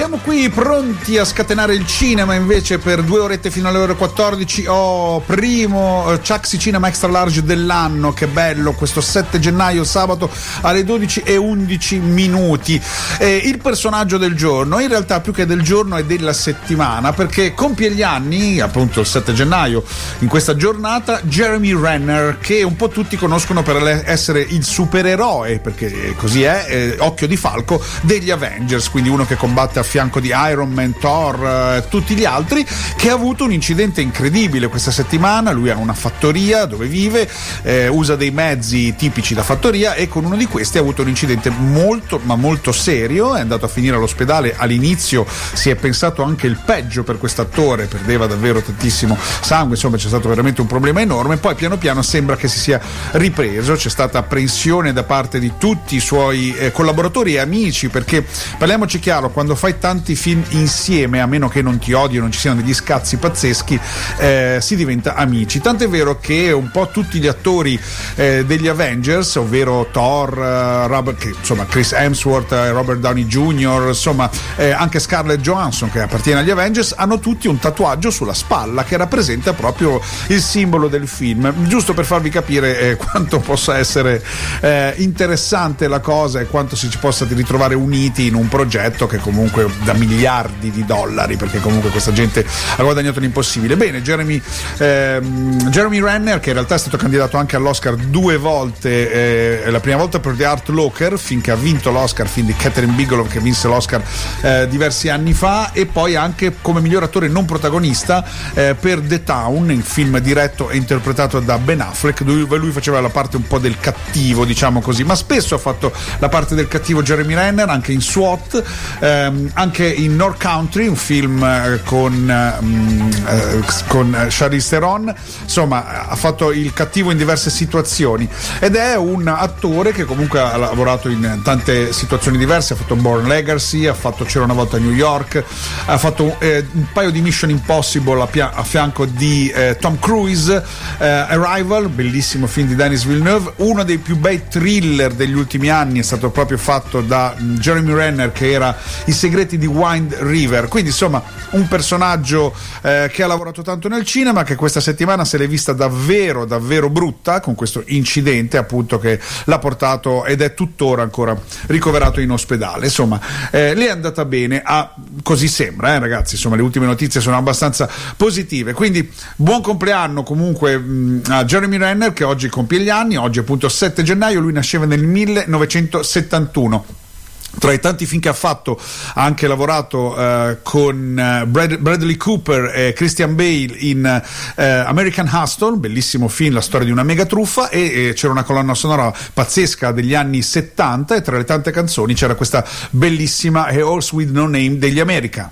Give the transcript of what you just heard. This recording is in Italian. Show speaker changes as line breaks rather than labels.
Siamo qui pronti a scatenare il cinema invece per due orette fino alle ore 14. Ho primo eh, Chucksy Cinema Extra Large dell'anno, che bello, questo 7 gennaio, sabato alle 12 e 11 minuti. Eh, il personaggio del giorno, in realtà più che del giorno è della settimana, perché compie gli anni, appunto il 7 gennaio, in questa giornata, Jeremy Renner, che un po' tutti conoscono per essere il supereroe, perché così è, eh, occhio di falco, degli Avengers, quindi uno che combatte a fianco di Iron Man, Thor, eh, tutti gli altri, che ha avuto un incidente incredibile questa settimana. Lui ha una fattoria dove vive, eh, usa dei mezzi tipici da fattoria e con uno di questi ha avuto un incidente molto ma molto serio. È andato a finire all'ospedale. All'inizio si è pensato anche il peggio per quest'attore, perdeva davvero tantissimo sangue, insomma c'è stato veramente un problema enorme. Poi piano piano sembra che si sia ripreso, c'è stata apprensione da parte di tutti i suoi eh, collaboratori e amici, perché parliamoci chiaro, quando fai tanti film insieme, a meno che non ti odi o non ci siano degli scazzi pazzeschi, eh, si diventa amici. Tant'è vero che un po' tutti gli attori eh, degli Avengers, ovvero Thor, eh, Robert, che, insomma, Chris Hemsworth, eh, Robert Downey Jr., insomma, eh, anche Scarlett Johansson che appartiene agli Avengers, hanno tutti un tatuaggio sulla spalla che rappresenta proprio il simbolo del film. Giusto per farvi capire eh, quanto possa essere interessante la cosa e quanto si ci possa ritrovare uniti in un progetto che comunque da miliardi di dollari perché comunque questa gente ha guadagnato l'impossibile. Bene, Jeremy, ehm, Jeremy Renner che in realtà è stato candidato anche all'Oscar due volte, eh, la prima volta per The Art Locker finché ha vinto l'Oscar, film di Catherine Bigelow che vinse l'Oscar eh, diversi anni fa e poi anche come miglior attore non protagonista eh, per The Town, il film diretto e interpretato da Ben Affleck dove lui faceva la parte un po' del cattivo diciamo così, ma spesso ha fatto la parte del cattivo Jeremy Renner anche in SWAT ehm, anche in North Country, un film eh, con, um, eh, con Charlize Theron, insomma ha fatto il cattivo in diverse situazioni. Ed è un attore che comunque ha lavorato in tante situazioni diverse, ha fatto Born Legacy, ha fatto C'era una volta a New York, ha fatto eh, un paio di Mission Impossible a, fianco di eh, Tom Cruise, eh, Arrival, bellissimo film di Dennis Villeneuve, uno dei più bei thriller degli ultimi anni è stato proprio fatto da um, Jeremy Renner che era I segreti di Wind River. Quindi, insomma, un personaggio eh, che ha lavorato tanto nel cinema, che questa settimana se l'è vista davvero, davvero brutta con questo incidente, appunto, che l'ha portato ed è tuttora ancora ricoverato in ospedale. Insomma, eh, le è andata bene, a, così sembra, eh, ragazzi. Insomma, le ultime notizie sono abbastanza positive. Quindi, buon compleanno comunque mh, a Jeremy Renner, che oggi compie gli anni, oggi appunto 7 gennaio, lui nasceva nel 1971. Tra i tanti film che ha fatto ha anche lavorato eh, con eh, Brad- Bradley Cooper e Christian Bale in eh, American Hustle, bellissimo film, la storia di una mega truffa e, e c'era una colonna sonora pazzesca degli anni 70 e tra le tante canzoni c'era questa bellissima Horse With No Name degli America.